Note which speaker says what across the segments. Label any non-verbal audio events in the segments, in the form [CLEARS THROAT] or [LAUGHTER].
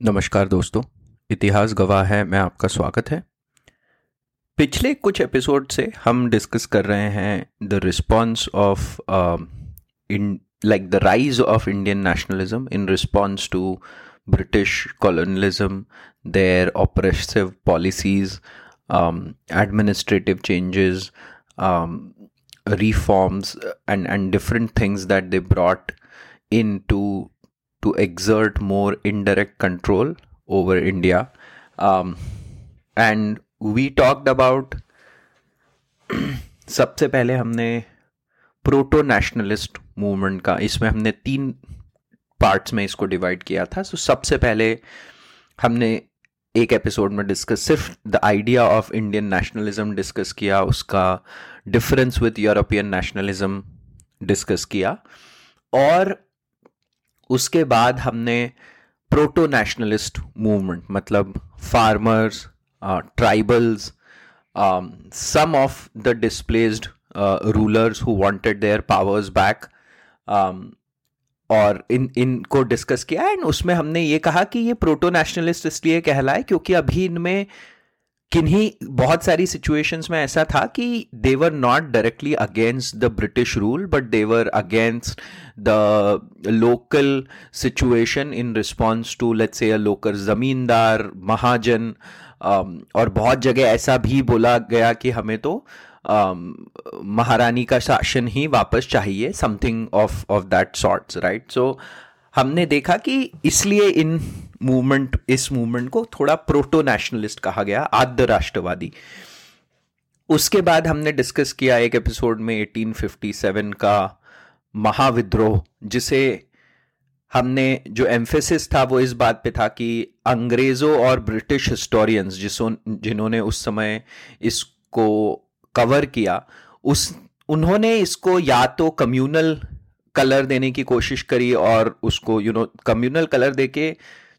Speaker 1: नमस्कार दोस्तों, इतिहास गवाह है, मैं आपका स्वागत है। पिछले कुछ एपिसोड से हम डिस्कस कर रहे हैं the response of in like the rise of Indian nationalism in response to British colonialism their oppressive policies administrative changes reforms, and and different things that they brought in to exert more indirect control over India. Um, and we talked about [CLEARS THROAT] सबसे पहले हमने proto nationalist movement का इसमें हमने तीन parts में इसको divide किया था सो so, सबसे पहले हमने एक एपिसोड में डिस्कस सिर्फ़ the idea of Indian nationalism discuss किया उसका difference with European nationalism discuss किया और उसके बाद हमने प्रोटो नेशनलिस्ट मूवमेंट मतलब farmers tribals some of the displaced rulers who wanted their powers back और इन, इनको डिस्कस किया। एंड उसमें हमने ये कहा कि ये प्रोटो नेशनलिस्ट इसलिए कहलाए क्योंकि अभी इनमें किन्हीं बहुत सारी सिचुएशंस में ऐसा था कि they were not directly against the British rule but they were against the local situation in response to let's say local zamindar महाजन और बहुत जगह ऐसा भी बोला गया कि हमें तो um, महारानी का शासन ही वापस चाहिए something of of that sorts right so हमने देखा कि इसलिए इन मूवमेंट इस मूवमेंट को थोड़ा प्रोटो नेशनलिस्ट कहा गया आद्य राष्ट्रवादी उसके बाद हमने डिस्कस किया एक एपिसोड में 1857 का महाविद्रोह, जिसे हमने जो एम्फेसिस था वो इस बात पे था कि अंग्रेज़ों और ब्रिटिश हिस्टोरियंस जिसों, जिन्होंने उस समय इसको कवर किया, उस, उन्होंने इसको या तो कम्युनल कलर देने की कोशिश करी और उसको यू नो कम्युनल कलर देके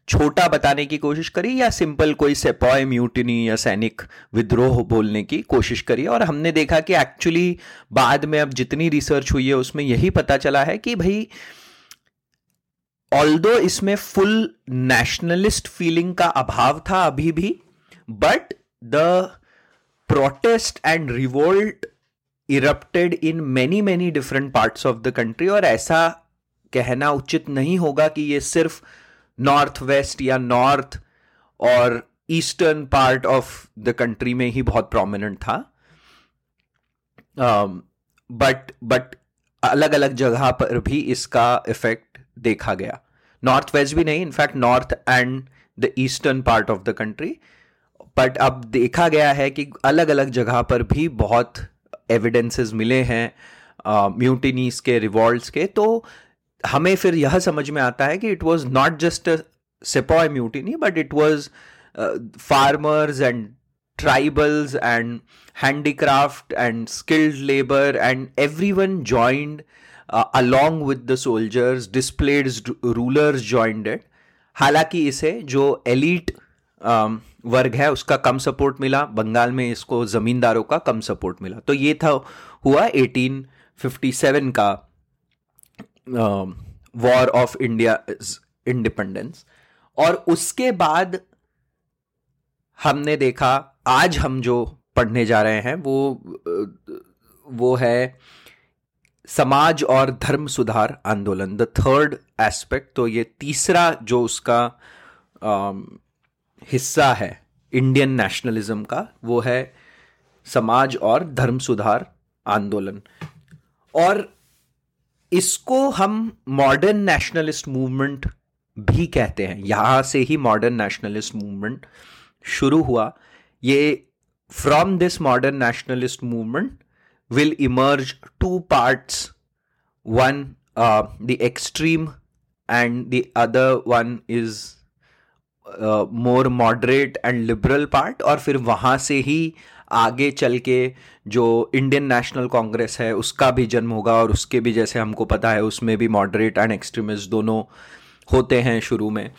Speaker 1: छोटा बताने की कोशिश करी या सिंपल कोई सेपॉय म्यूटिनी या सैनिक विद्रोह बोलने की कोशिश करी। और हमने देखा कि एक्चुअली बाद में अब जितनी रिसर्च हुई है, उसमें यही पता चला है कि भाई ऑल्दो इसमें फुल नेशनलिस्ट फीलिंग का अभाव था अभी भी but the protest and revolt erupted in many many different parts of the country और ऐसा कहना उचित नहीं होगा कि ये सिर्फ़ नॉर्थ वेस्ट या नॉर्थ और eastern part of the country में ही बहुत प्रोमिनेंट था। बट um, बट अलग अलग जगह पर भी इसका इफ़ेक्ट देखा गया। नॉर्थ वेस्ट भी नहीं in fact north and the eastern part of the country but अब देखा गया है कि अलग अलग जगह पर भी बहुत एविडेंसेस मिले हैं म्यूटिनीस के रिवॉल्ट के तो हमें फिर यह समझ में आता है कि it was not just sepoy mutiny but it was farmers and tribals and handicraft and skilled labour and everyone joined along with the soldiers displaced rulers joined हालाँकि इसे जो एलिट वर्ग है, उसका कम सपोर्ट मिला, बंगाल में इसको जमींदारों का कम सपोर्ट मिला। तो ये था, हुआ 1857 का वॉर ऑफ़ इंडिया इंडिपेंडेंस और उसके बाद हमने देखा, आज हम जो पढ़ने जा रहे हैं, वो वो है समाज और धर्म सुधार आंदोलन द थर्ड एस्पेक्ट तो ये तीसरा जो उसका हिस्सा है इंडियन नेशनलिज्म का, वो है समाज और धर्म सुधार आंदोलन। और इसको हम मॉडर्न नेशनलिस्ट मूवमेंट भी कहते हैं। यहाँ से ही मॉडर्न नेशनलिस्ट मूवमेंट शुरू हुआ। ये from this modern nationalist movement will emerge two parts one the extreme and the other one is more moderate and liberal part और फिर वहाँ से ही आगे चल के जो इंडियन नेशनल कांग्रेस है, उसका भी जन्म होगा और उसके भी जैसे हमको पता है, उसमें भी मॉडरेट एंड एक्सट्रीमिस्ट दोनों होते हैं शुरू में।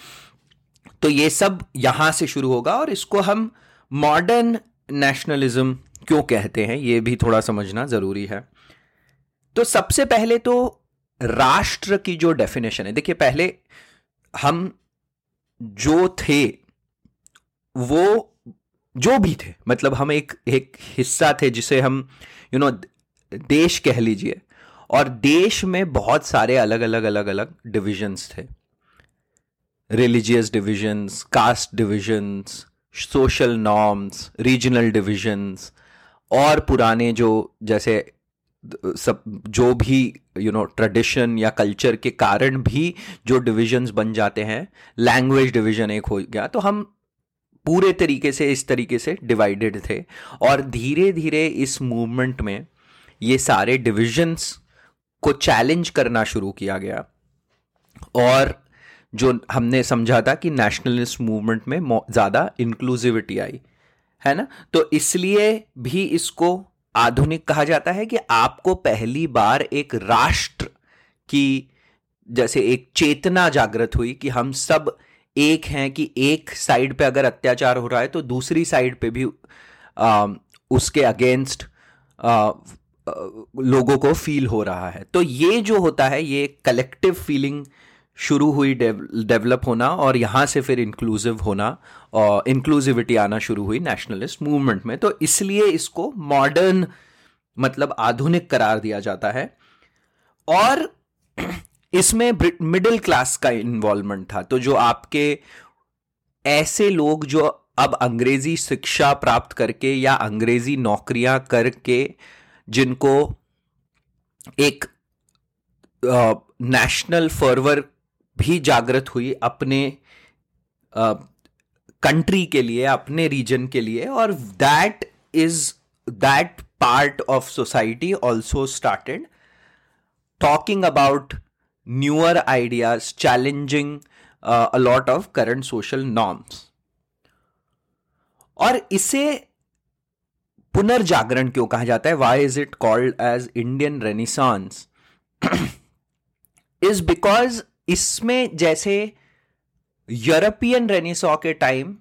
Speaker 1: तो ये सब यहाँ से शुरू होगा और इसको हम मॉडर्न नेशनलिज्म क्यों कहते हैं, ये भी थोड़ा समझना ज़रूरी है। तो सबसे पहले तो राष्ट्र की जो डेफिनेशन है, देखिए पहले हम जो थे वो जो भी थे मतलब हम एक एक हिस्सा थे जिसे हम यू you नो know, देश कह लीजिए और देश में बहुत सारे अलग अलग अलग अलग डिविजन्स थे। Religious divisions caste divisions social norms regional divisions और पुराने जो जैसे सब, जो भी यू नो ट्रेडिशन या कल्चर के कारण भी जो डिविजन्स बन जाते हैं लैंग्वेज डिवीज़न एक हो गया तो हम पूरे तरीके से, इस तरीके से डिवाइडेड थे। और धीरे धीरे इस मूवमेंट में ये सारे डिविजन्स को चैलेंज करना शुरू किया गया। और जो हमने समझा था कि नेशनलिस्ट मूवमेंट में ज़्यादा इंक्लूसिविटी आई, है ना? तो इसलिए भी इसको आधुनिक कहा जाता है कि आपको पहली बार एक राष्ट्र की जैसे एक चेतना जागृत हुई कि हम सब एक हैं कि एक साइड पे अगर अत्याचार हो रहा है तो दूसरी साइड पे भी आ, उसके अगेंस्ट लोगों को फील हो रहा है। तो ये जो होता है ये कलेक्टिव फीलिंग शुरू हुई डेवलप होना और यहाँ से फिर इंक्लूसिव होना, और इंक्लूसिविटी आना शुरू हुई नेशनलिस्ट मूवमेंट में। तो इसलिए इसको मॉडर्न मतलब आधुनिक करार दिया जाता है। और इसमें मिडिल क्लास का इन्वॉल्वमेंट था। तो जो आपके ऐसे लोग जो अब अंग्रेज़ी शिक्षा प्राप्त करके या अंग्रेज़ी नौकरियाँ करके जिनको एक नेशनल फर्वर भी जागृत हुई अपने कंट्री के लिए, अपने रीजन के लिए और that is that part of society also started talking about newer ideas challenging a lot of current social norms और इसे पुनर्जागरण क्यों कहा जाता है? Why is it called as Indian renaissance is because इसमें जैसे यूरोपियन रेनिसॉ के टाइम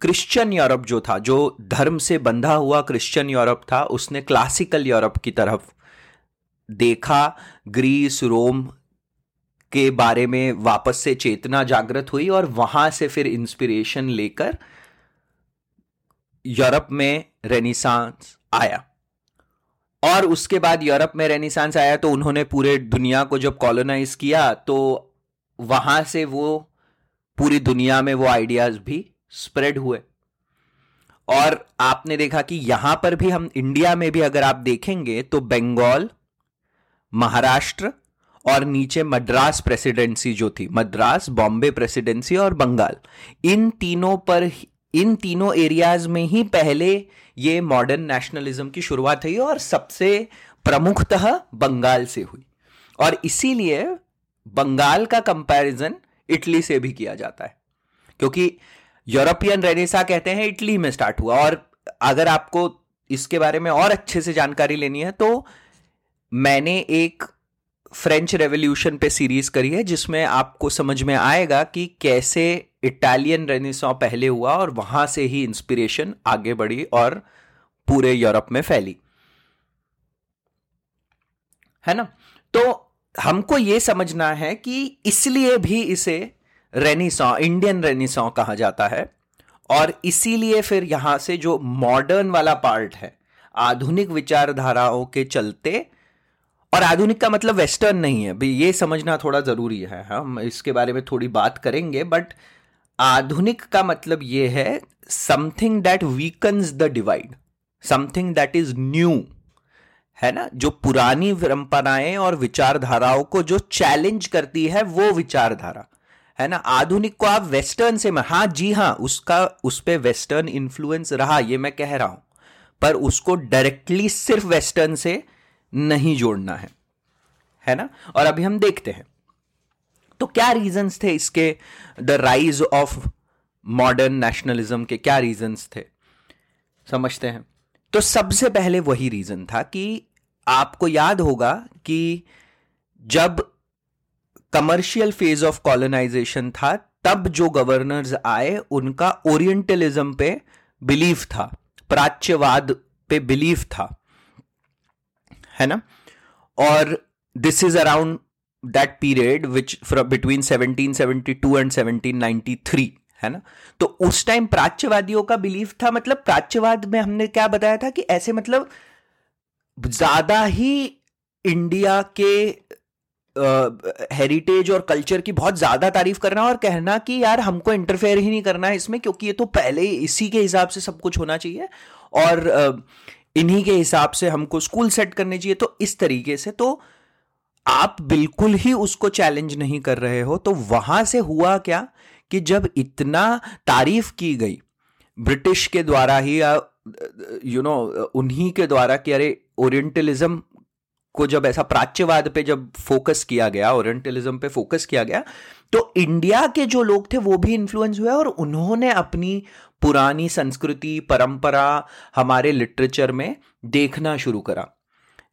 Speaker 1: क्रिश्चियन यूरोप जो था, जो धर्म से बंधा हुआ क्रिश्चियन यूरोप था, उसने क्लासिकल यूरोप की तरफ़ देखा ग्रीस रोम के बारे में वापस से चेतना जागृत हुई और वहाँ से फिर इंस्पिरेशन लेकर यूरोप में रेनिसांस आया। और उसके बाद यूरोप में रेनिसांस आया तो उन्होंने पूरे दुनिया को जब कॉलोनाइज किया तो वहाँ से वो पूरी दुनिया में वो आइडियाज़ भी स्प्रेड हुए। और आपने देखा कि यहाँ पर भी हम इंडिया में भी अगर आप देखेंगे तो बंगाल महाराष्ट्र और नीचे मद्रास प्रेसिडेंसी जो थी मद्रास बॉम्बे प्रेसिडेंसी और बंगाल इन तीनों पर इन तीनों एरियाज़ में ही पहले ये मॉडर्न नेशनलिज्म की शुरुआत हुई और सबसे प्रमुखतः बंगाल से हुई। और इसीलिए बंगाल का कंपैरिजन इटली से भी किया जाता है। क्योंकि यूरोपियन रेनेसा कहते हैं इटली में स्टार्ट हुआ। और अगर आपको इसके बारे में और अच्छे से जानकारी लेनी है तो मैंने एक फ्रेंच रेवोल्यूशन पे सीरीज़ करी है, जिसमें आपको समझ में आएगा कि कैसे इटालियन रेनिसॉ पहले हुआ और वहाँ से ही इंस्पिरेशन आगे बढ़ी और पूरे यूरोप में फैली। है ना? तो हमको यह समझना है कि इसलिए भी इसे रेनिसॉ इंडियन रेनिसॉ कहा जाता है और इसीलिए फिर यहाँ से जो मॉडर्न वाला पार्ट है, आधुनिक विचारधाराओं के चलते, और आधुनिक का मतलब वेस्टर्न नहीं है। भाई ये समझना थोड़ा ज़रूरी है। हम इसके बारे में थोड़ी बात करेंगे बट आधुनिक का मतलब ये है something that weakens the divide something that is new है ना? जो पुरानी परंपराएँ और विचारधाराओं को जो चैलेंज करती है, वो विचारधारा। है ना? आधुनिक को आप वेस्टर्न से हाँ जी हाँ उसका, उस पर वेस्टर्न इन्फ्लुएंस रहा, ये मैं कह रहा हूँ। पर उसको डायरेक्टली सिर्फ़ वेस्टर्न से नहीं जोड़ना है। है ना? और अभी हम देखते हैं। तो क्या रीजंस थे इसके? The rise of modern nationalism के क्या रीजंस थे? समझते हैं। तो सबसे पहले वही रीजन था कि आपको याद होगा कि जब कमर्शियल फ़ेज़ ऑफ़ कॉलोनाइजेशन था, तब जो गवर्नर्स आए, उनका ओरिएंटलिज्म पे बिलीफ था, प्राच्यवाद पे बिलीफ था, है ना? और this is around that period which from between 1772 and 1793 है ना? तो उस टाइम प्राच्यवादियों का बिलीफ था मतलब प्राच्यवाद में हमने क्या बताया था कि ऐसे मतलब ज़्यादा ही इंडिया के हेरिटेज और कल्चर की बहुत ज़्यादा तारीफ़ करना और कहना कि यार हमको इंटरफेयर ही नहीं करना है इसमें क्योंकि ये तो पहले ही इसी के हिसाब से सब कुछ होना चाहिए और इन्हीं के हिसाब से हमको स्कूल सेट करने चाहिए। तो इस तरीके से तो आप बिल्कुल ही उसको चैलेंज नहीं कर रहे हो। तो वहाँ से हुआ क्या? कि जब इतना तारीफ़ की गई, ब्रिटिश के द्वारा ही या यू नो उन्हीं के द्वारा कि अरे, ओरिएंटलिज्म को जब ऐसा प्राच्यवाद पे जब फोकस किया गया, ओरिएंटलिज्म पे फोकस किया गया तो इंडिया के जो लोग थे वो भी इन्फ्लुएंस हुए और उन्होंने अपनी पुरानी संस्कृति, परंपरा हमारे लिटरेचर में देखना शुरू करा,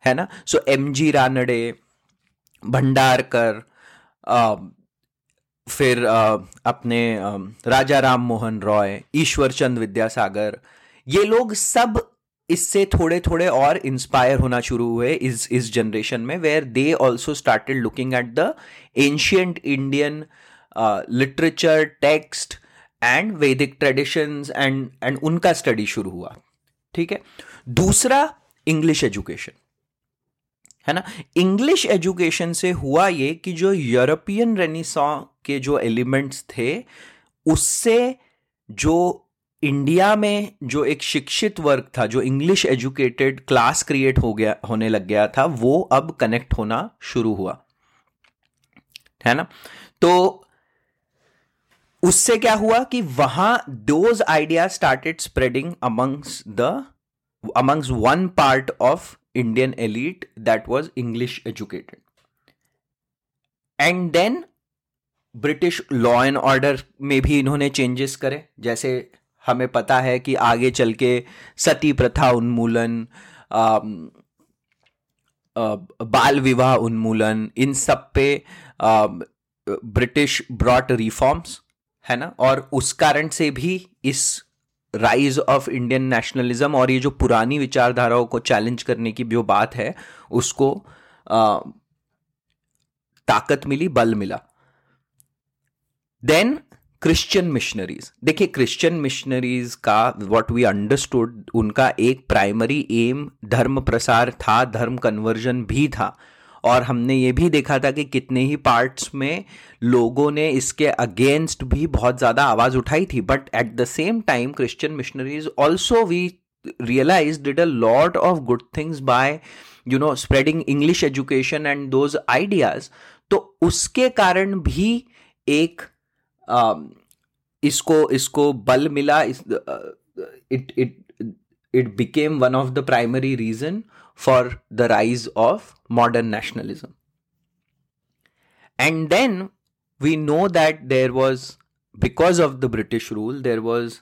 Speaker 1: है ना? So M G Ranade Bhandarkar फिर अपने राजा राम मोहन रॉय, ईश्वर चंद विद्यासागर, ये लोग सब इससे थोड़े थोड़े और इंस्पायर होना शुरू हुए इस इस जनरेशन में where they also started looking at the ancient Indian literature text and Vedic traditions and and उनका स्टडी शुरू हुआ। ठीक है? दूसरा इंग्लिश एजुकेशन है ना? इंग्लिश एजुकेशन से हुआ ये कि जो यूरोपियन रेनिसॉ के जो एलिमेंट्स थे, उससे जो इंडिया में जो एक शिक्षित वर्ग था, जो इंग्लिश एजुकेटेड क्लास क्रिएट हो गया, होने लग गया था, वो अब कनेक्ट होना शुरू हुआ। है ना? तो उससे क्या हुआ कि वहाँ those idea started spreading amongst the amongst one part of Indian elite that was English educated and then British law and order में भी इन्होंने चेंजेस करे। जैसे हमें पता है कि आगे चल के सती प्रथा उन्मूलन बाल विवाह उन्मूलन, इन सब पे ब्रिटिश ब्रॉट रिफॉर्म्स है ना? और उस कारण से भी इस राइज ऑफ़ इंडियन नेशनलिज्म और ये जो पुरानी विचारधाराओं को चैलेंज करने की जो बात है उसको आ, ताकत मिली बल मिला। देन क्रिश्चियन मिशनरीज देखिए क्रिश्चियन मिशनरीज का व्हाट वी अंडरस्टूड उनका एक प्राइमरी एम धर्म प्रसार था धर्म कन्वर्जन भी था। और हमने ये भी देखा था कि कितने ही पार्ट्स में लोगों ने इसके अगेंस्ट भी बहुत ज़्यादा आवाज़ उठाई थी। But at the same time Christian missionaries also we realise did a lot of good things by you know spreading English education and those ideas तो उसके कारण भी एक uh, इसको इसको बल मिला it it it became one of the primary reason for the rise of modern nationalism. And then we know that there was, because of the British rule, there was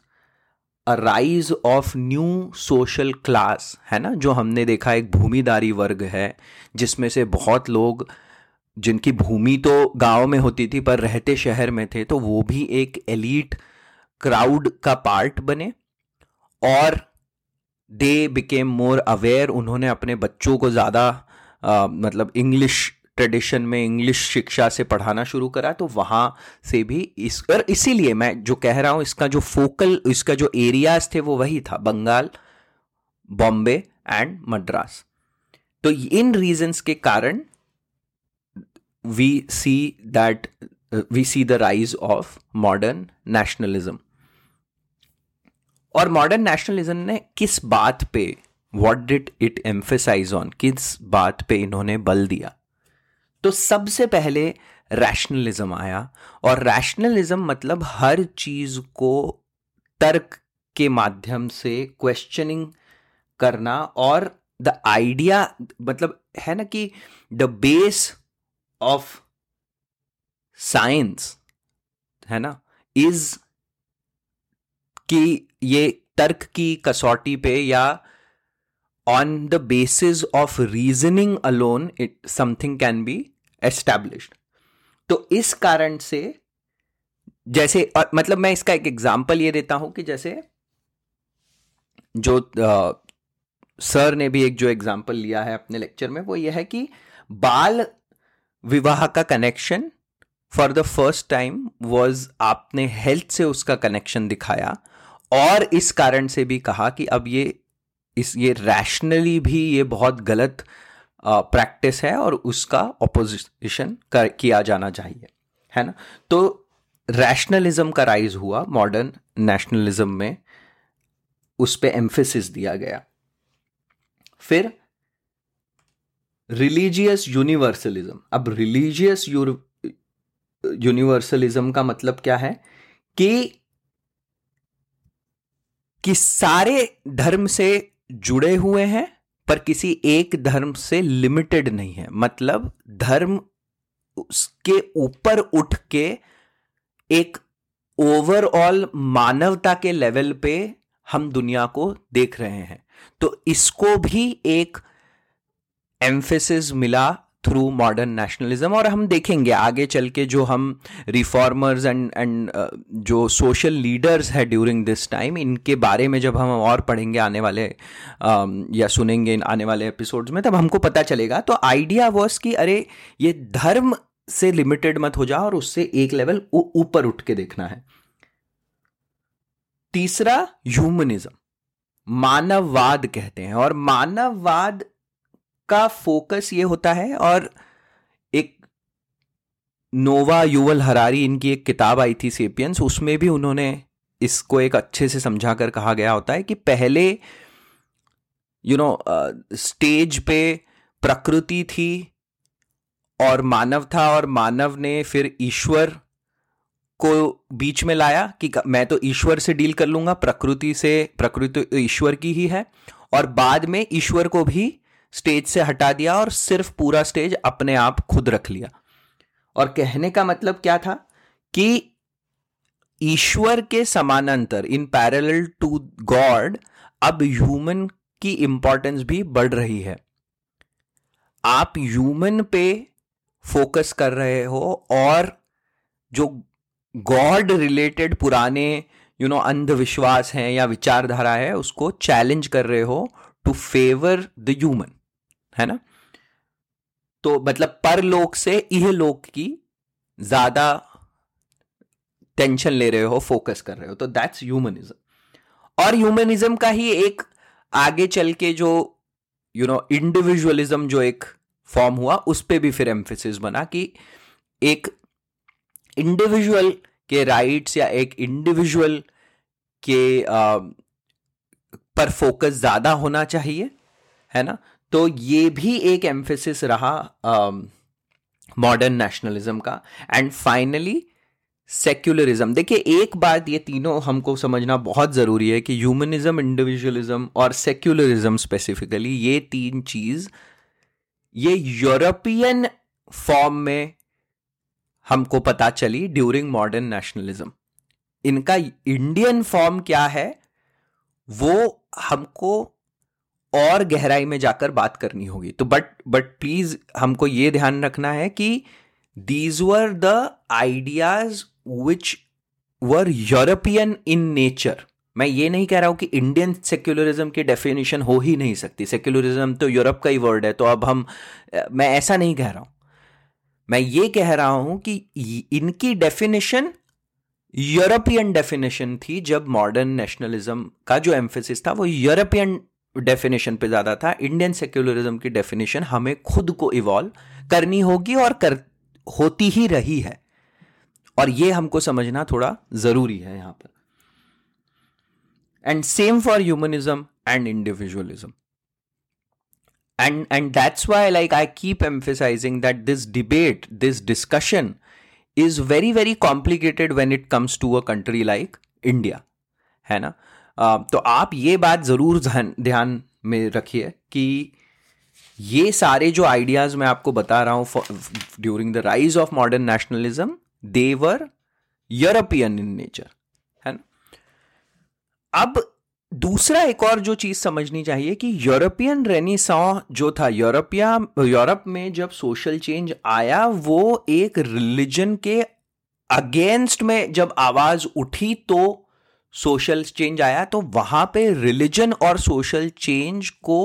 Speaker 1: a rise of new social class है ना जो हमने देखा एक भूमिदारी वर्ग है जिसमें से बहुत लोग जिनकी भूमि तो गाँव में होती थी पर रहते शहर में थे तो वो भी एक एलीट क्राउड का पार्ट बने और दे बिकेम मोर अवेयर उन्होंने अपने बच्चों को ज़्यादा मतलब इंग्लिश ट्रेडिशन में इंग्लिश शिक्षा से पढ़ाना शुरू करा तो वहाँ से भी इस, और इसीलिए मैं जो कह रहा हूँ, इसका जो फोकल इसका जो एरियाज़ थे वो वही था, बंगाल, बॉम्बे एंड मद्रास। तो इन रीजंस के कारण we see that we see the rise of modern nationalism और मॉडर्न नेशनलिज्म ने किस बात पे what did it emphasise on किस बात पे इन्होंने बल दिया? तो सबसे पहले रैशनलिज्म आया और रैशनलिज्म मतलब हर चीज़ को तर्क के माध्यम से क्वेश्चनिंग करना और द आइडिया मतलब है ना कि द बेस ऑफ़ साइंस है ना इज़ कि ये तर्क की कसौटी पे या on the basis of reasoning alone it something can be established तो इस कारण से जैसे और मतलब मैं इसका एक एग्ज़ाम्पल ये देता हूँ कि जैसे जो आ, सर ने भी एक जो एग्ज़ाम्पल लिया है अपने लेक्चर में वो ये है कि बाल विवाह का connection for the first time was आपने हेल्थ से उसका कनेक्शन दिखाया और इस कारण से भी कहा कि अब ये, इस, ये रैशनली भी ये बहुत गलत प्रैक्टिस है और उसका ऑपोजिशन किया जाना चाहिए, है ना? तो रैशनलिज्म का राइज हुआ मॉडर्न नेशनलिज्म में, उस पर एम्फेसिस दिया गया। फिर रिलीजियस यूनिवर्सलिज्म अब रिलीजियस यूनिवर्सलिज्म का मतलब क्या है? कि कि सारे धर्म से जुड़े हुए हैं, पर किसी एक धर्म से लिमिटेड नहीं है। मतलब धर्म उसके ऊपर उठ के एक ओवरऑल मानवता के लेवल पे हम दुनिया को देख रहे हैं। तो इसको भी एक एम्फेसिस मिला थ्रू मॉडर्न नेशनलिज्म और हम देखेंगे आगे चल के जो हम रिफॉर्मर्स एंड एंड जो सोशल लीडर्स है ड्यूरिंग दिस टाइम इनके बारे में जब हम और पढ़ेंगे आने वाले uh, या सुनेंगे आने वाले एपिसोड्स में तब हमको पता चलेगा। तो आइडिया वॉज़ कि अरे ये धर्म से लिमिटेड मत हो जाओ और उससे एक लेवल ऊपर उठ के देखना है। तीसरा ह्यूमनिज्म मानववाद कहते हैं और मानववाद का फोकस ये होता है और एक नोवा युवल हरारी इनकी एक किताब आई थी सेपियंस उसमें भी उन्होंने इसको एक अच्छे से समझाकर कहा गया होता है कि पहले यू नो स्टेज पे प्रकृति थी और मानव था और मानव ने फिर ईश्वर को बीच में लाया कि मैं तो ईश्वर से डील कर लूँगा, प्रकृति से, प्रकृति ईश्वर की ही है और बाद में ईश्वर को भी स्टेज से हटा दिया और सिर्फ़ पूरा स्टेज अपने आप खुद रख लिया। और कहने का मतलब क्या था कि ईश्वर के समानांतर इन पैरेलल टू गॉड अब ह्यूमन की इंपॉर्टेंस भी बढ़ रही है। आप ह्यूमन पे फोकस कर रहे हो और जो गॉड रिलेटेड पुराने यू नो अंधविश्वास हैं या विचारधारा है, उसको चैलेंज कर रहे हो टू फेवर द ह्यूमन है ना? तो मतलब परलोक से यह लोक की ज़्यादा टेंशन ले रहे हो फोकस कर रहे हो तो दैट्स ह्यूमनिज्म और ह्यूमनिज्म का ही एक आगे चल के जो यू नो इंडिविजुअलिज्म जो एक फॉर्म हुआ उस पर भी फिर एम्फेसिस बना कि एक इंडिविजुअल के राइट्स या एक इंडिविजुअल के आ, पर फोकस ज़्यादा होना चाहिए है ना? तो ये भी एक एम्फेसिस रहा मॉडर्न um, नेशनलिज्म का. एंड फाइनली सेक्युलरिज्म देखिए एक बात ये तीनों हमको समझना बहुत ज़रूरी है कि ह्यूमनिज्म इंडिविजुअलिज्म और सेक्युलरिज्म स्पेसिफिकली ये तीन चीज़ ये यूरोपियन फॉर्म में हमको पता चली ड्यूरिंग मॉडर्न नेशनलिज्म इनका इंडियन फॉर्म क्या है? वो हमको और गहराई में जाकर बात करनी होगी। तो बट बट प्लीज़ हमको ये ध्यान रखना है कि these were the ideas which were European in nature मैं ये नहीं कह रहा हूँ कि इंडियन सेक्युलरिज्म की डेफिनेशन हो ही नहीं सकती। सेक्युलरिज्म तो यूरोप का ही वर्ड है तो अब हम, मैं ऐसा नहीं कह रहा हूँ। मैं ये कह रहा हूँ कि इनकी डेफिनेशन यूरोपियन डेफिनेशन थी जब मॉडर्न नेशनलिज्म का जो एम्फेसिस था वो यूरोपियन डेफिनेशन पे ज़्यादा था। इंडियन सेक्युलरिज्म की डेफिनेशन हमें खुद को इवॉल्व करनी होगी और कर, होती ही रही है। और ये हमको समझना थोड़ा ज़रूरी है यहाँ पर। And same for humanism and individualism and and that's why like I keep emphasising that this debate this discussion is very very complicated when it comes to a country like India है ना? तो आप ये बात ज़रूर ध्यान में रखिए कि ये सारे जो आइडियाज़ मैं आपको बता रहा हूँ during the rise of modern nationalism they were European in nature है ना? अब दूसरा एक और जो चीज़ समझनी चाहिए कि यूरोपियन रेनिसॉ जो था यूरोपिया यूरोप में जब सोशल चेंज आया, वो एक रिलीजन के अगेंस्ट में जब आवाज़ उठी तो सोशल चेंज आया तो वहाँ पे रिलीजन और सोशल चेंज को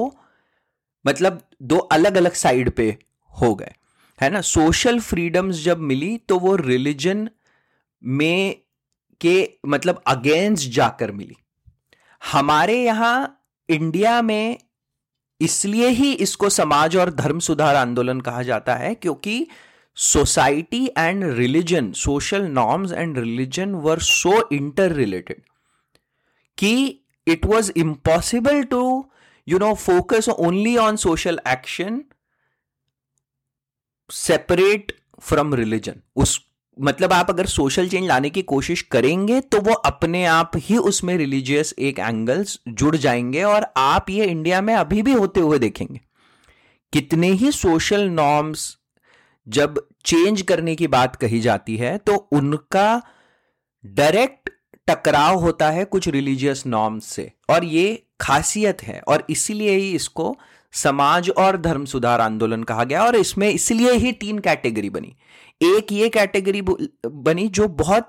Speaker 1: मतलब दो अलग अलग साइड पे हो गए, है ना? सोशल फ्रीडम्स जब मिली तो वो रिलीजन में के मतलब अगेंस्ट जाकर मिली। हमारे यहाँ इंडिया में इसलिए ही इसको समाज और धर्म सुधार आंदोलन कहा जाता है, क्योंकि society and religion social norms and religion were so interrelated कि it was impossible to you know focus only on social action separate from religion उस मतलब आप अगर सोशल चेंज लाने की कोशिश करेंगे तो वो अपने आप ही उसमें रिलीजियस एक एंगल्स जुड़ जाएँगे और आप ये इंडिया में अभी भी होते हुए देखेंगे। कितने ही सोशल नॉर्म्स जब चेंज करने की बात कही जाती है तो उनका डायरेक्ट टकराव होता है कुछ रिलीजियस नॉर्म्स से। और ये खासियत है और इसीलिए ही इसको समाज और धर्म सुधार आंदोलन कहा गया और इसमें इसलिए ही तीन कैटेगरी बनी। एक ये कैटेगरी बनी जो बहुत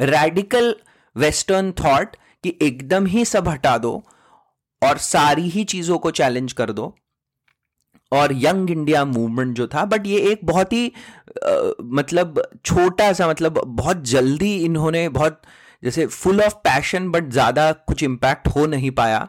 Speaker 1: रेडिकल वेस्टर्न थॉट कि एकदम ही सब हटा दो और सारी ही चीज़ों को चैलेंज कर दो। और यंग इंडिया मूवमेंट जो था बट ये एक बहुत ही आ, मतलब छोटा सा मतलब बहुत जल्दी इन्होंने बहुत जैसे फुल ऑफ़ पैशन बट ज़्यादा कुछ इम्पैक्ट हो नहीं पाया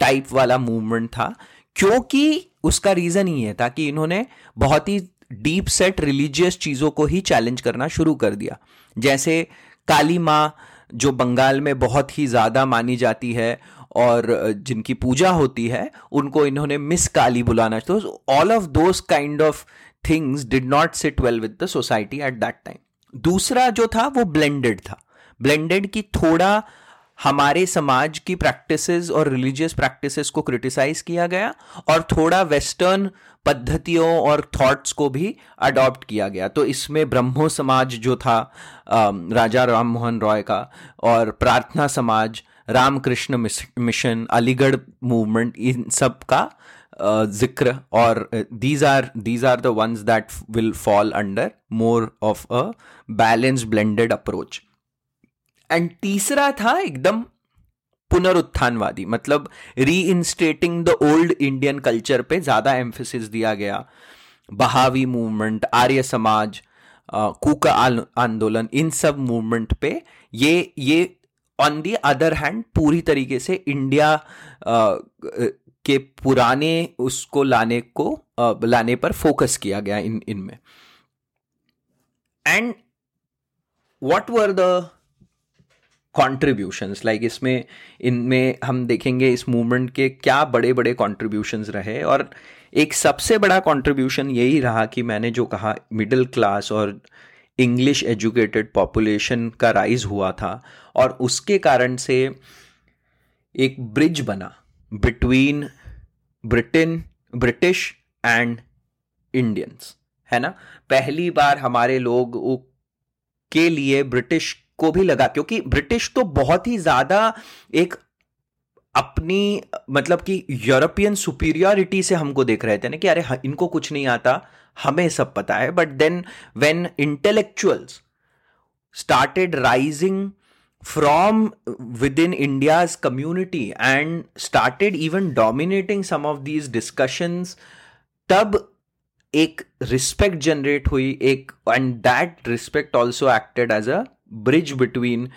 Speaker 1: टाइप वाला मूवमेंट था, क्योंकि उसका रीज़न ही है था कि इन्होंने बहुत ही डीप सेट रिलीजियस चीज़ों को ही चैलेंज करना शुरू कर दिया। जैसे काली माँ, जो बंगाल में बहुत ही ज़्यादा मानी जाती है और जिनकी पूजा होती है, उनको इन्होंने मिस काली बुलाना तो all of those kind of things did not sit well with the society at that time दूसरा जो था, वो ब्लेंडेड था। ब्लेंडेड की थोड़ा हमारे समाज की प्रैक्टिसेस और रिलीजियस प्रैक्टिसेस को क्रिटिसाइज किया गया और थोड़ा वेस्टर्न पद्धतियों और थॉट्स को भी अडॉप्ट किया गया। तो इसमें ब्रह्मो समाज जो था राजा राम मोहन रॉय का और प्रार्थना समाज, रामकृष्ण मिशन, अलीगढ़ मूवमेंट इन सब का ज़िक्र और these are these are the ones that will fall under more of a balance blended approach and तीसरा था एकदम पुनरुत्थानवादी मतलब reinstating the old Indian culture पे ज़्यादा एम्फोसिस दिया गया। बहावी मूवमेंट आर्य समाज कुक आंदोलन, इन सब मूवमेंट पे ये ये ऑन दी अदर हैंड पूरी तरीके से इंडिया के पुराने उसको लाने को लाने पर फोकस किया गया इन, इनमें। And what were the contributions like इसमें, इनमें हम देखेंगे इस मूवमेंट के क्या बड़े बड़े कॉन्ट्रीब्यूशंस रहे और एक सबसे बड़ा कॉन्ट्रीब्यूशन यही रहा कि मैंने जो कहा मिडिल क्लास और इंग्लिश एजुकेटेड पॉपुलेशन का राइज हुआ था और उसके कारण से एक ब्रिज बना between Britain British and Indians है ना? पहली बार हमारे लोग के लिए ब्रिटिश को भी लगा, क्योंकि ब्रिटिश तो बहुत ही ज़्यादा एक अपनी मतलब कि यूरोपियन सुपीरियोरिटी से हमको देख रहे थे ना कि अरे इनको कुछ नहीं आता, हमें सब पता है। But then when intellectuals started rising from within India's community and started even dominating some of these discussions तब एक रिस्पेक्ट जनरेट हुई, एक and that respect also acted as a bridge between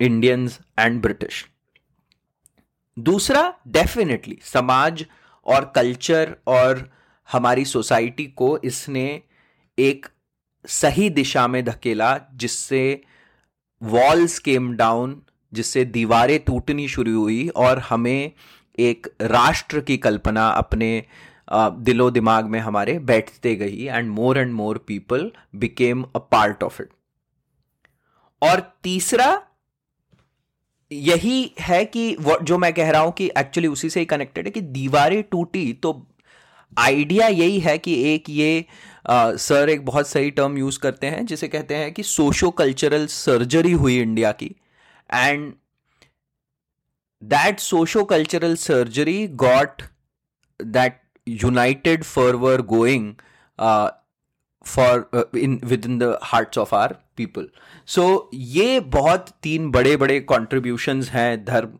Speaker 1: Indians and British दूसरा definitely समाज और culture और हमारी society को इसने एक सही दिशा में धकेला, जिससे वॉल्स केम डाउन जिससे दीवारें टूटनी शुरू हुई और हमें एक राष्ट्र की कल्पना अपने दिलो दिमाग में हमारे बैठते गई and more and more people became a part of it और तीसरा यही है कि जो मैं कह रहा हूँ कि एक्चुअली उसी से ही कनेक्टेड है कि दीवारें टूटी तो आइडिया यही है कि एक ये आ, सर एक बहुत सही टर्म यूज़ करते हैं जिसे कहते हैं कि सोशो कल्चरल सर्जरी हुई इंडिया की। And that socio cultural surgery got that united forever going for in within the hearts of our people so ये बहुत तीन बड़े बड़े कॉन्ट्रीब्यूशन हैं धर्म,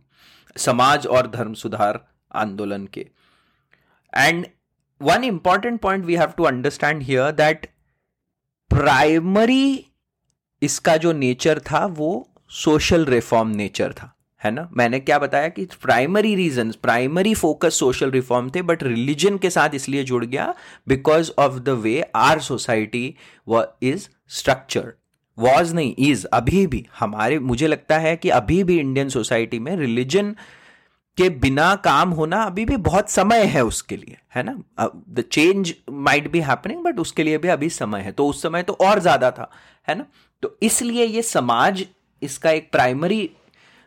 Speaker 1: समाज और धर्म सुधार आंदोलन के। And one important point we have to understand here that primary इसका जो नेचर था वो सोशल रिफॉर्म नेचर था। है ना? मैंने क्या बताया कि primary reason primary focus social reform थे बट रिलीजन के साथ इसलिए जुड़ गया because of the way our society was is structured was नहीं इज़ अभी भी, हमारे, मुझे लगता है कि अभी भी इंडियन सोसाइटी में रिलीजन के बिना काम होना अभी भी बहुत समय है उसके लिए, है ना? The change might be happening but उसके लिए भी अभी समय है। तो उस समय तो और ज़्यादा था, है ना? तो इसलिए ये समाज, इसका एक प्राइमरी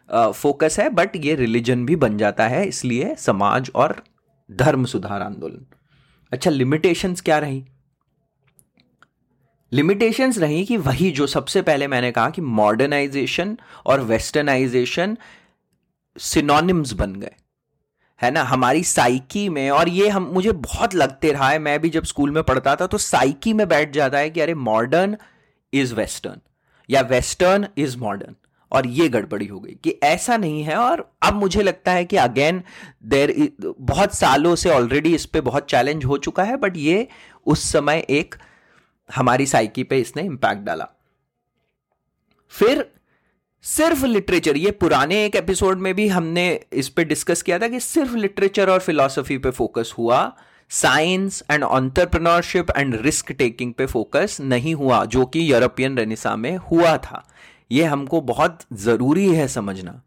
Speaker 1: फोकस है बट ये रिलीजन भी बन जाता है, इसलिए समाज और धर्म सुधार आंदोलन। अच्छा लिमिटेशंस क्या रही? लिमिटेशंस रही कि वही जो सबसे पहले मैंने कहा कि मॉडर्नाइजेशन और वेस्टर्नाइजेशन सिनोनिम्स बन गए। है ना? हमारी साइकी में, और ये हम, मुझे बहुत लगते रहा है, मैं भी जब स्कूल में पढ़ता था तो साइकी में बैठ जाता है कि अरे मॉडर्न इज़ वेस्टर्न या वेस्टर्न इज़ मॉडर्न और ये गड़बड़ी हो गई कि ऐसा नहीं है और अब मुझे लगता है कि अगेन देर बहुत सालों से ऑलरेडी इस पर बहुत चैलेंज हो चुका है बट ये उस समय एक हमारी साइकी पे इसने इंपैक्ट डाला। फिर सिर्फ़ लिटरेचर ये पुराने एक एपिसोड में भी हमने इस पर डिस्कस किया था कि सिर्फ़ लिटरेचर और फिलॉसफी पे फोकस हुआ science and entrepreneurship and risk taking पे फोकस नहीं हुआ, जो कि यूरोपियन रेनिसा में हुआ था। ये हमको बहुत ज़रूरी है समझना।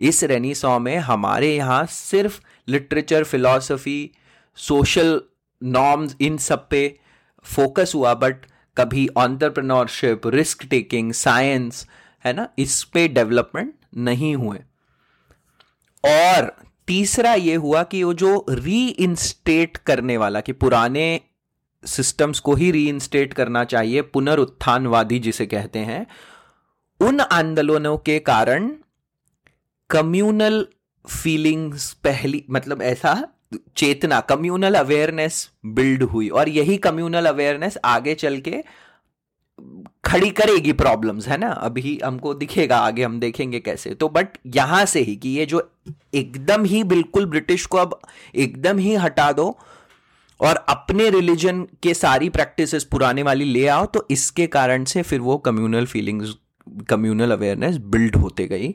Speaker 1: इस रेनिसॉ में हमारे यहाँ सिर्फ़ लिटरेचर, फिलॉसफी, सोशल नॉर्म्स, इन सब पे फोकस हुआ, बट कभी ऑन्टरप्रनोरशिप रिस्क टेकिंग, साइंस, है ना, इस पे डेवलपमेंट नहीं हुए। और तीसरा ये हुआ कि वो जो री इंस्टेट करने वाला, कि पुराने सिस्टम्स को ही री इंस्टेट करना चाहिए, पुनरुत्थानवादी जिसे कहते हैं उन आंदोलनों के कारण कम्युनल फीलिंग्स पहली मतलब ऐसा चेतना कम्युनल अवेयरनेस बिल्ड हुई और यही कम्युनल अवेयरनेस आगे चल के खड़ी करेगी प्रॉब्लम्स है ना? अभी हमको दिखेगा, आगे हम देखेंगे कैसे। तो बट यहाँ से ही कि ये जो एकदम ही बिल्कुल ब्रिटिश को अब एकदम ही हटा दो और अपने रिलीजन के सारी प्रैक्टिसेस पुराने वाली ले आओ तो इसके कारण से फिर वो communal feelings communal awareness build होते गई।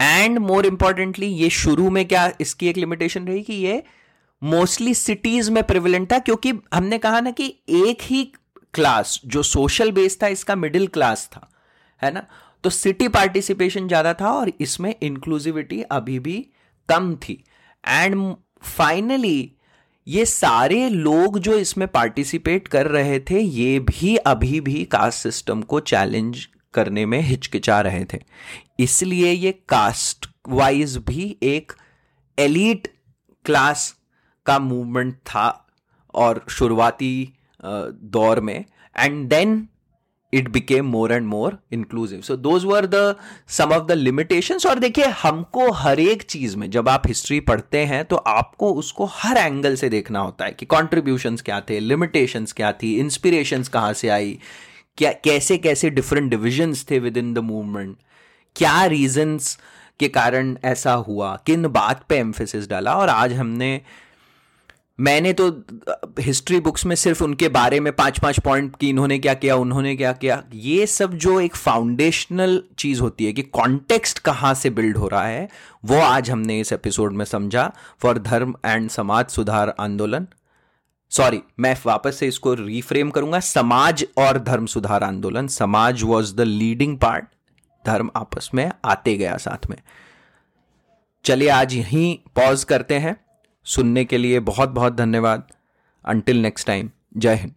Speaker 1: एंड मोर इंपॉर्टेंटली ये शुरू में क्या इसकी एक लिमिटेशन रही कि ये मोस्टली सिटीज़ में प्रिविलेंट था, क्योंकि हमने कहा ना कि एक ही क्लास जो सोशल बेस था, इसका मिडिल क्लास था, है ना? तो सिटी पार्टिसिपेशन ज़्यादा था और इसमें इंक्लूसिविटी अभी भी कम थी। एंड फाइनली ये सारे लोग जो इसमें पार्टिसिपेट कर रहे थे, ये भी अभी भी कास्ट सिस्टम को चैलेंज करने में हिचकिचा रहे थे। इसलिए ये कास्ट वाइज भी एक एलिट क्लास का मूवमेंट था और शुरुआती दौर में। And then it became more and more inclusive so those were the some of the limitations और देखिए, हमको हर एक चीज़ में जब आप हिस्ट्री पढ़ते हैं तो आपको उसको हर एंगल से देखना होता है कि कॉन्ट्रीब्यूशन क्या थे लिमिटेशंस क्या थी इंस्पिरेशन कहाँ से आई, क्या, कैसे कैसे डिफरेंट डिविजन्स थे विद इन द मूवमेंट क्या रीजन्स के कारण ऐसा हुआ, किन बात पे एम्फेसिस डाला, और आज हमने मैंने तो हिस्ट्री बुक्स में सिर्फ़ उनके बारे में पाँच पाँच पॉइंट की इन्होंने क्या किया, उन्होंने क्या किया, ये सब जो एक फाउंडेशनल चीज़ होती है कि कॉन्टेक्स्ट कहाँ से बिल्ड हो रहा है, वो आज हमने इस एपिसोड में समझा फॉर धर्म एंड समाज सुधार आंदोलन। सॉरी मैं वापस से इसको रीफ्रेम करूँगा, समाज और धर्म सुधार आंदोलन। समाज वॉज़ द लीडिंग पार्ट धर्म आपस में आते गया साथ में। चलिए आज यहीं पॉज करते हैं। सुनने के लिए बहुत बहुत धन्यवाद। अंटिल नेक्स्ट टाइम जय हिंद।